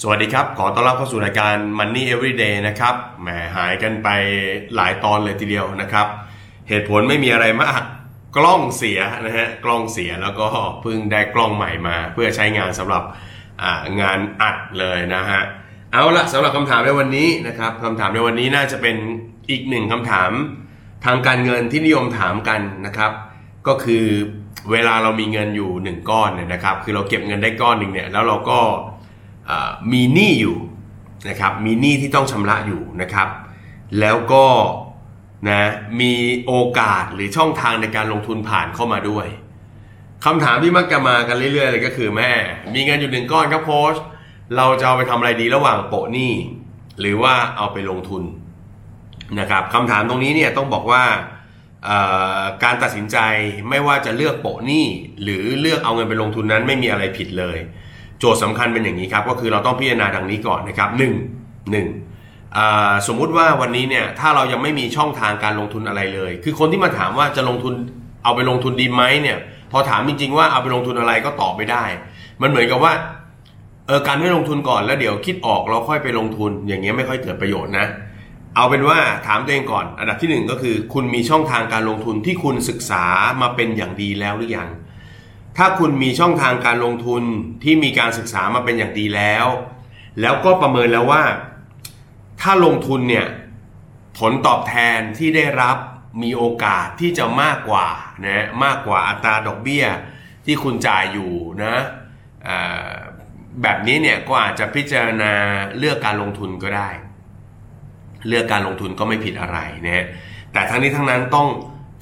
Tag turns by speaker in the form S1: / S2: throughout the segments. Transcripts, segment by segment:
S1: สวัสดีครับ ขอต้อนรับเข้าสู่รายการ Money Everyday นะครับแหมหายกันไปหลายตอนเลยทีเดียวนะครับ เหตุผลไม่มีอะไรมาก กล้องเสียนะฮะกล้องเสียแล้วก็เพิ่งได้กล้องใหม่มา เพื่อใช้งานสำหรับงานอัดเลยนะฮะเอาละสำหรับคำถามในวันนี้นะครับคำถามในวันนี้น่าจะเป็นอีกหนึ่งคำถามทางการเงินที่นิยมถามกันนะครับ ก็คือเวลาเรามีเงินอยู่หนึ่งก้อนเนี่ยนะครับ คือเราเก็บเงินได้ก้อนหนึ่งเนี่ยแล้วเราก็ มีหนี้อยู่นะครับมีหนี้ที่ต้องชำระอยู่นะครับ แล้วก็นะมีโอกาสหรือช่องทางในการลงทุนผ่านเข้ามาด้วยคำถามที่มักจะมากันเรื่อยๆเลยก็คือแม่ มีเงินอยู่หนึ่งก้อนครับโค้ชเราจะเอาไปทำอะไรดีระหว่างโปะหนี้หรือว่าเอาไปลงทุนนะครับคำถามตรงนี้เนี่ยต้องบอกว่าการตัดสินใจไม่ว่าจะเลือกโปะหนี้หรือเลือกเอาเงินไปลงทุนนั้นไม่มีอะไรผิดเลย จทย์สำคัญเป็นอย่างนี้ครับ ก็คือเราต้องพิจารณาดังนี้ก่อนนะครับหนึ่งหนึ่งสมมุติว่าวันนี้เนี่ยถ้าเรายังไม่มีช่องทางการลงทุนอะไรเลย คือคนที่มาถามว่าจะลงทุนเอาไปลงทุนดีไหมเนี่ยพอถามจริงๆว่าเอาไปลงทุนอะไรก็ตอบไม่ได้ มันเหมือนกับว่าเออการไม่ลงทุนก่อนแล้วเดี๋ยวคิดออกเราค่อยไปลงทุนอย่างเงี้ยไม่ค่อยเกิดประโยชน์นะ เอาเป็นว่าถามตัวเองก่อน อันดับที่หนึ่งก็คือ คุณมีช่องทางการลงทุนที่คุณศึกษามาเป็นอย่างดีแล้วหรือยัง ถ้าคุณมีช่องทางการลงทุนที่มีการศึกษามาเป็นอย่างดีแล้ว แล้วก็ประเมินแล้วว่า ถ้าลงทุนเนี่ยผลตอบแทนที่ได้รับมีโอกาสที่จะมากกว่านะมากกว่าอัตราดอกเบี้ยที่คุณจ่ายอยู่นะแบบนี้เนี่ยก็อาจจะพิจารณาเลือกการลงทุนก็ได้ เลือกการลงทุนก็ไม่ผิดอะไรนะแต่ทั้งนี้ทั้งนั้นต้อง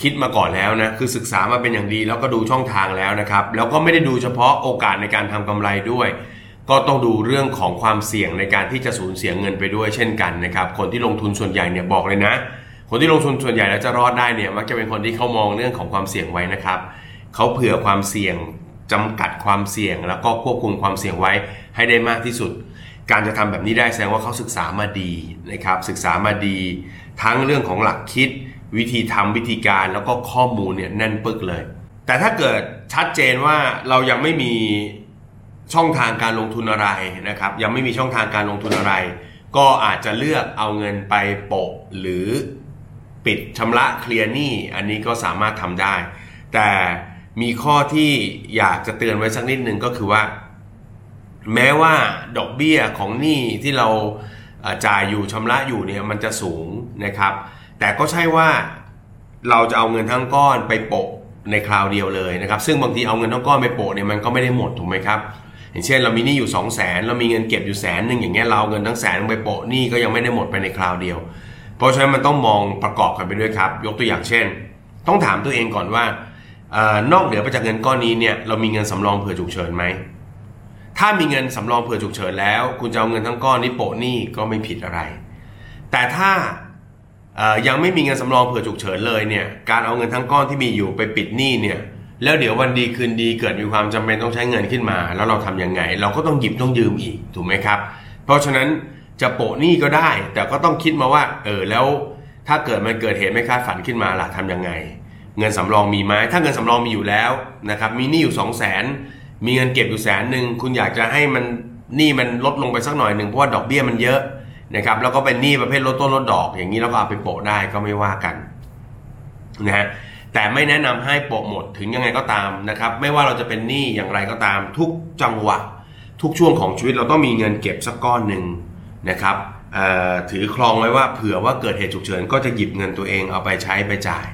S1: คิดมาก่อนแล้วนะคือศึกษามาเป็นอย่างดีแล้วก็ดูช่องทางแล้วนะครับ แล้วก็ไม่ได้ดูเฉพาะโอกาสในการทำกำไรด้วย ก็ต้องดูเรื่องของความเสี่ยงในการที่จะสูญเสียเงินไปด้วยเช่นกันนะครับ คนที่ลงทุนส่วนใหญ่เนี่ยบอกเลยนะ คนที่ลงทุนส่วนใหญ่แล้วจะรอดได้เนี่ยมักจะเป็นคนที่เขามองเรื่องของความเสี่ยงไว้นะครับเขาเผื่อความเสี่ยงจำกัดความเสี่ยง แล้วก็ควบคุมความเสี่ยงไว้ให้ได้มากที่สุด การจะทำแบบนี้ได้แสดงว่าเขาศึกษามาดีนะครับศึกษามาดี ทั้งเรื่องของหลักคิด วิธีทำวิธีการแล้วก็ข้อมูลเนี่ยแน่นปึกเลย แต่ถ้าเกิดชัดเจนว่าเรายังไม่มีช่องทางการลงทุนอะไรนะครับ ยังไม่มีช่องทางการลงทุนอะไร ก็อาจจะเลือกเอาเงินไปโปะหรือปิดชำระเคลียร์หนี้อันนี้ก็สามารถทำได้ แต่มีข้อที่อยากจะเตือนไว้สักนิดนึงก็คือว่า แม้ว่าดอกเบี้ยของหนี้ที่เราจ่ายอยู่ชำระอยู่เนี่ยมันจะสูงนะครับ แต่ก็ใช่ว่าเราจะเอาเงินทั้งก้อนไปโปะในคราวเดียวเลยนะครับ ซึ่งบางทีเอาเงินทั้งก้อนไปโปะเนี่ยมันก็ไม่ได้หมดถูกไหมครับ อย่างเช่นเรามีหนี้อยู่ 2 0 0แสนเรามีเงินเก็บอยู่แสนหนึ่งอย่างเงี้ยเราเงินทั้งแสนไปโปะหนี้ก็ยังไม่ได้หมดไปในคราวเดียว เพราะฉะนั้นมันต้องมองประกอบกันไปด้วยครับ ยกตัวอย่างเช่น ต้องถามตัวเองก่อนว่านอกเหนือไปจากเงินก้อนนี้เนี่ยเรามีเงินสำรองเผื่อฉุกเฉินไหมถ้ามีเงินสำรองเผื่อฉุกเฉินแล้ว คุณจะเอาเงินทั้งก้อนนี้โปะหนี้ก็ไม่ผิดอะไร แต่ถ้า ยังไม่มีเงินสำรองเผื่อฉุกเฉินเลยเนี่ยการเอาเงินทั้งก้อนที่มีอยู่ไปปิดหนี้เนี่ยแล้วเดี๋ยววันดีคืนดีเกิดมีความจำเป็นต้องใช้เงินขึ้นมา แล้วเราทํำยังไง เราก็ต้องหยิบต้องยืมอีกถูกไหมครับ เพราะฉะนั้นจะโปะหนี้ก็ได้ แต่ก็ต้องคิดมาว่า เออแล้วถ้าเกิดมันเกิดเหตุไม่คาดฝันขึ้นมาล่ะทํำยังไง เงินสำรองมีไหมถ้าเงินสำรองมีอยู่แล้วนะครับมีหนี้อยู่2 0 0 0 0นมีเงินเก็บอยู่แสนหนึ่งคุณอยากจะให้มันหนี้มันลดลงไปสักหน่อยหนึ่งเพราะว่าดอกเบี้ยมันเยอะ นะครับแล้วก็เป็นหนี้ประเภทลดต้นลดดอก อย่างนี้เราก็เอาไปโปะได้ก็ไม่ว่ากันนะฮะแต่ไม่แนะนำให้โปะหมดถึงยังไงก็ตามนะครับ ไม่ว่าเราจะเป็นหนี้อย่างไรก็ตาม ทุกจังหวะ ทุกช่วงของชีวิตเราต้องมีเงินเก็บสักก้อนหนึ่งนะครับถือครองไว้ว่าเผื่อว่าเกิดเหตุฉุกเฉินก็จะหยิบเงินตัวเองเอาไปใช้ไปจ่าย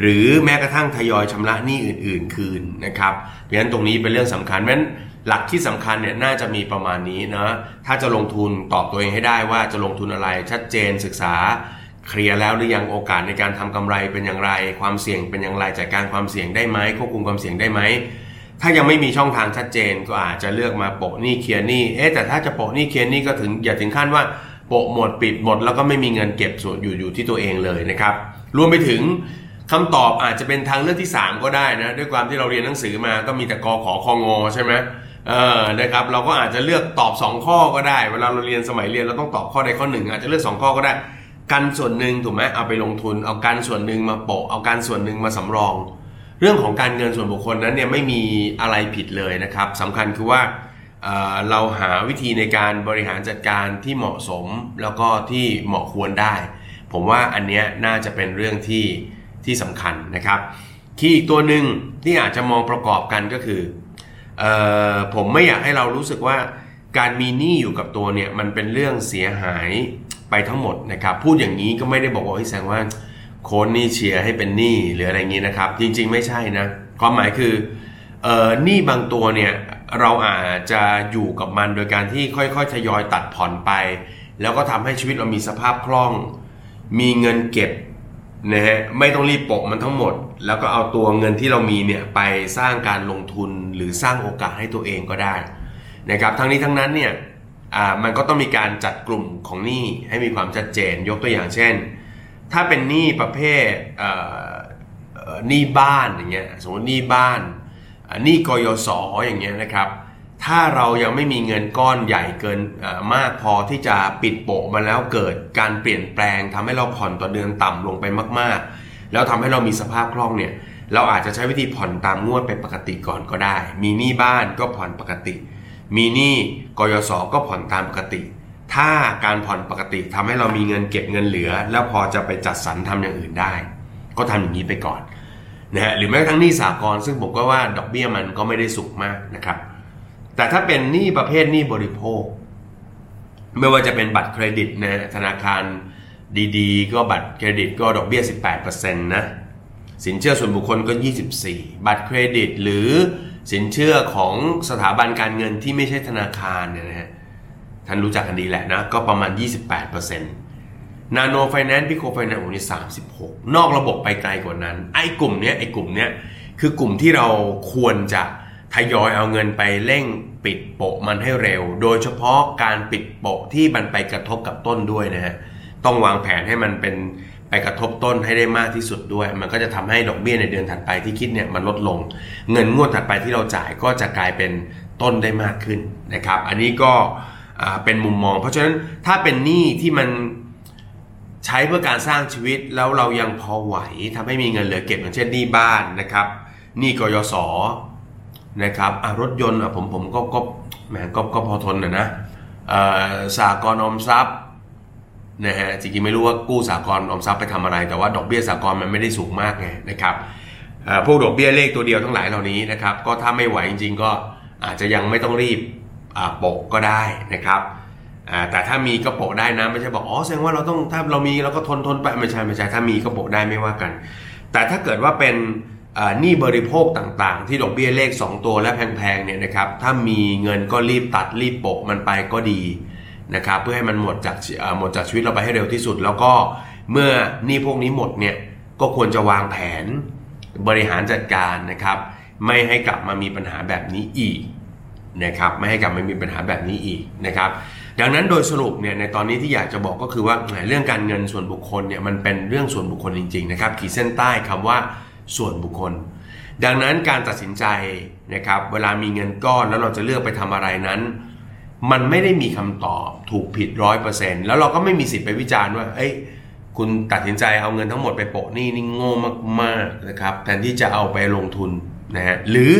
S1: หรือแม้กระทั่งทยอยชำระหนี้อื่น ๆ คืนนะครับเพราะฉะนั้นตรงนี้เป็นเรื่องสำคัญเพราะฉะนั้นหลักที่สำคัญเนี่ยน่าจะมีประมาณนี้นะถ้าจะลงทุนตอบตัวเองให้ได้ว่าจะลงทุนอะไรชัดเจนศึกษาเคลียร์แล้วหรือยังโอกาสในการทำกำไรเป็นอย่างไร ความเสี่ยงเป็นอย่างไรจัดการความเสี่ยงได้ไหมควบคุมความเสี่ยงได้ไหมถ้ายังไม่มีช่องทางชัดเจนก็อาจจะเลือกมาโปะหนี้เคลียร์หนี้เอ๊แต่ถ้าจะโปะหนี้เคลียร์หนี้ก็ถึงอย่าถึงขั้นว่าโปะหมดปิดหมดแล้วก็ไม่มีเงินเก็บส่วนอยู่อยู่ที่ตัวเองเลยนะครับรวมไปถึง คำตอบอาจจะเป็นทางเลือกที่ 3 ก็ได้นะ ด้วยความที่เราเรียนหนังสือมาก็มีแต่กอขอคองอใช่ไหมเออนะครับเราก็อาจจะเลือกตอบ 2 ข้อก็ได้ เวลาเราเรียนสมัยเรียนเราต้องตอบข้อใดข้อหนึ่ง อาจจะเลือก 2 ข้อก็ได้ กันส่วนหนึ่งถูกไหมเอาไปลงทุน เอาการส่วนหนึ่งมาโปะเอาการส่วนหนึ่งมาสำรอง เรื่องของการเงินส่วนบุคคลนั้นเนี่ยไม่มีอะไรผิดเลยนะครับสำคัญคือว่าเราหาวิธีในการบริหารจัดการที่เหมาะสมแล้วก็ที่เหมาะควรได้ ผมว่าอันนี้น่าจะเป็นเรื่องที่ ที่สำคัญนะครับ คีย์อีกตัวหนึ่งที่อาจจะมองประกอบกันก็คือออผมไม่อยากให้เรารู้สึกว่าการมีหนี้อยู่กับตัวเนี่ยมันเป็นเรื่องเสียหายไปทั้งหมดนะครับ พูดอย่างนี้ก็ไม่ได้บอกว่าแสดงว่าโค้ดนี่เชียร์ให้เป็นหนี้หรืออะไรอย่างนี้นะครับ จริงๆไม่ใช่นะความหมายคือเออหนี้บางตัวเนี่ยเราอาจจะอยู่กับมันโดยการที่ค่อยๆทยอยตัดผ่อนไป แล้วก็ทำให้ชีวิตเรามีสภาพคล่อง มีเงินเก็บ นะฮะไม่ต้องรีบปกมันทั้งหมด แล้วก็เอาตัวเงินที่เรามีเนี่ยไปสร้างการลงทุนหรือสร้างโอกาสให้ตัวเองก็ได้นะครับทั้งนี้ทั้งนั้นเนี่ยมันก็ต้องมีการจัดกลุ่มของหนี้ให้มีความชัดเจนยกตัวอย่างเช่น ถ้าเป็นหนี้ประเภทหนี้บ้านอย่างเงี้ยสมมติหนี้บ้านหนี้กยศอย่างเงี้ยนะครับ ถ้าเรายังไม่มีเงินก้อนใหญ่เกินมากพอที่จะปิดโปะมาแล้วเกิดการเปลี่ยนแปลงทำให้เราผ่อนต่อเดือนต่ำลงไปมาก ๆ แล้วทำให้เรามีสภาพคล่องเนี่ยเราอาจจะใช้วิธีผ่อนตามงวดเป็นปกติก่อนก็ได้ มีหนี้บ้านก็ผ่อนปกติ มีหนี้กยศก็ผ่อนตามปกติ ถ้าการผ่อนปกติทำให้เรามีเงินเก็บเงินเหลือ แล้วพอจะไปจัดสรรทำอย่างอื่นได้ ก็ทำอย่างนี้ไปก่อนนะฮะหรือแม้กระทั่งหนี้สากลซึ่งผมก็ว่าดอกเบี้ยมันก็ไม่ได้สูงมากนะครับ แต่ถ้าเป็นหนี้ประเภทหนี้บริโภค ไม่ว่าจะเป็นบัตรเครดิตนะธนาคารดีๆ ก็บัตรเครดิตก็ดอกเบี้ย 18%นะสินเชื่อส่วนบุคคลก็ 24 บัตรเครดิต หรือสินเชื่อของสถาบันการเงินที่ไม่ใช่ธนาคารเนี่ยนะฮะท่านรู้จักกันดีแหละนะ ก็ประมาณ 28%นาโนไฟแนนซ์พิโคไฟแนนซ์โอ้นี่36 นอกระบบไปไกลกว่านั้น ไอ้กลุ่มเนี้ยไอ้กลุ่มเนี้ยคือกลุ่มที่เราควรจะ ทยอยเอาเงินไปเร่งปิดโปะมันให้เร็ว โดยเฉพาะการปิดโปะที่มันไปกระทบกับต้นด้วยนะฮะต้องวางแผนให้มันเป็นไปกระทบต้นให้ได้มากที่สุดด้วย มันก็จะทำให้ดอกเบี้ยในเดือนถัดไปที่คิดเนี่ยมันลดลง เงินงวดถัดไปที่เราจ่ายก็จะกลายเป็นต้นได้มากขึ้นนะครับ อันนี้ก็เป็นมุมมอง เพราะฉะนั้นถ้าเป็นหนี้ที่มันใช้เพื่อการสร้างชีวิตแล้วเรายังพอไหวทำให้มีเงินเหลือเก็บอย่างเช่นหนี้บ้านนะครับหนี้กยศ นะครับรถยนต์ผมผมก็ก็แหมก็ก็พอทนนะนะสากลออมทรัพย์นะฮะจริงๆไม่รู้ว่ากู้สากลออมทรัพย์ไปทำอะไร แต่ว่าดอกเบี้ยสากลมันไม่ได้สูงมากไงนะครับพวกดอกเบี้ยเลขตัวเดียวทั้งหลายเหล่านี้นะครับก็ถ้าไม่ไหวจริง ๆ ก็อาจจะยังไม่ต้องรีบโปะก็ได้นะครับแต่ถ้ามีก็โปะได้นะไม่ใช่บอกอ๋อแสดงว่าเราต้องถ้าเรามีเราก็ทนทนไปไม่ใช่ไม่ใช่ถ้ามีก็โปะได้ไม่ว่ากัน แต่ถ้าเกิดว่าเป็น หนี้บริโภคต่างๆ ที่ดอกเบี้ยเลข 2 ตัวและแพงๆเนี่ยนะครับถ้ามีเงินก็รีบตัดรีบโปะมันไปก็ดีนะครับเพื่อให้มันหมดจากหมดจากชีวิตเราไปให้เร็วที่สุด แล้วก็เมื่อหนี้พวกนี้หมดเนี่ยก็ควรจะวางแผนบริหารจัดการนะครับ ไม่ให้กลับมามีปัญหาแบบนี้อีกนะครับไม่ให้กลับมามีปัญหาแบบนี้อีกนะครับดังนั้นโดยสรุปเนี่ยในตอนนี้ที่อยากจะบอกก็คือว่าเรื่องการเงินส่วนบุคคลเนี่ยมันเป็นเรื่องส่วนบุคคลจริงๆนะครับขีดเส้นใต้คำว่า ส่วนบุคคล ดังนั้นการตัดสินใจนะครับเวลามีเงินก้อนแล้วเราจะเลือกไปทำอะไรนั้น มันไม่ได้มีคำตอบถูกผิดร้อยเปอร์เซ็นต์แล้วเราก็ไม่มีสิทธิ์ไปวิจารณ์ว่าเอ้ยคุณตัดสินใจเอาเงินทั้งหมดไปโปะนี่นี่โง่มากๆนะครับแทนที่จะเอาไปลงทุนนะฮะหรือ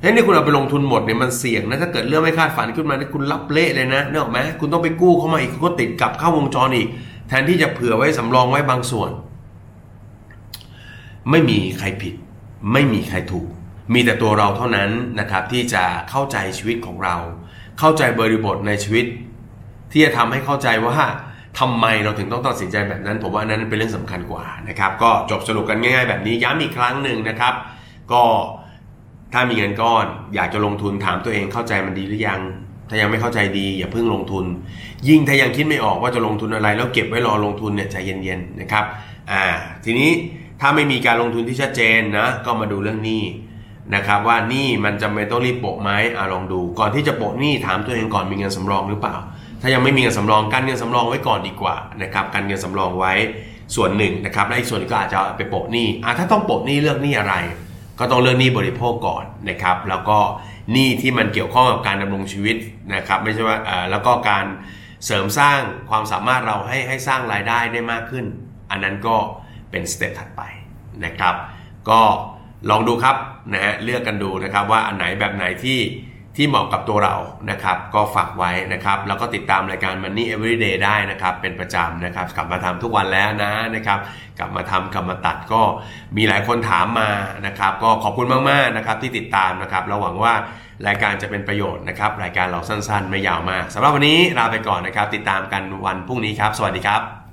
S1: เฮ้ยนี่คุณเอาไปลงทุนหมดเนี่ยมันเสี่ยงนะถ้าเกิดเรื่องไม่คาดฝันขึ้นมานี่คุณรับเละเลยนะเนอะไหมคุณต้องไปกู้เข้ามาอีกก็ติดกับเข้าวงจรอีก แทนที่จะเผื่อไว้สำรองไว้บางส่วน ไม่มีใครผิด ไม่มีใครถูก มีแต่ตัวเราเท่านั้นนะครับที่จะเข้าใจชีวิตของเรา เข้าใจบริบทในชีวิต ที่จะทำให้เข้าใจว่าทำไมเราถึงต้องตัดสินใจแบบนั้น ผมว่านั้นเป็นเรื่องสำคัญกว่านะครับ ก็จบสรุปกันง่าย ๆ แบบนี้ย้ำอีกครั้งหนึ่งนะครับ ก็ถ้ามีเงินก้อน อยากจะลงทุนถามตัวเองเข้าใจมันดีหรือยัง ถ้ายังไม่เข้าใจดี อย่าเพิ่งลงทุน ยิ่งถ้ายังคิดไม่ออกว่าจะลงทุนอะไร แล้วเก็บไว้รอลงทุนเนี่ยใจเย็นๆนะครับ อ่า ทีนี้ ถ้าไม่มีการลงทุนที่ชัดเจนนะ ก็มาดูเรื่องหนี้นะครับ ว่านี่มันจำเป็นต้องรีบโปะไหมอ่าลองดู ก่อนที่จะโปะหนี้ถามตัวเองก่อนมีเงินสำรองหรือเปล่า ถ้ายังไม่มีเงินสำรองกันเงินสำรองไว้ก่อนดีกว่านะครับกันเงินสำรองไว้ส่วนหนึ่งนะครับและอีกส่วนก็อาจจะไปโปะหนี้อ่าถ้าต้องโปะหนี้เลือกหนี้อะไร ก็ต้องเลือกหนี้บริโภคก่อนนะครับ แล้วก็หนี้ที่มันเกี่ยวข้องกับการดำรงชีวิตนะครับ ไม่ใช่ว่าอ่าแล้วก็การเสริมสร้างความสามารถเราให้ให้สร้างรายได้ได้มากขึ้น อันนั้นก็ เป็นสเต็ปถัดไปนะครับ ก็ลองดูครับนะฮะเลือกกันดูนะครับว่าอันไหนแบบไหนที่ที่เหมาะกับตัวเรานะครับ ก็ฝากไว้นะครับ แล้วก็ติดตามรายการ Money Everyday ได้นะครับ เป็นประจำนะครับ กลับมาทำทุกวันแล้วนะนะครับ กลับมาทำกลับมาตัดก็มีหลายคนถามมานะครับ ก็ขอบคุณมากๆนะครับที่ติดตามนะครับเราหวังว่ารายการจะเป็นประโยชน์นะครับ รายการเราสั้นๆ ไม่ยาวมากสำหรับวันนี้ลาไปก่อนนะครับ ติดตามกันวันพรุ่งนี้ครับ สวัสดีครับ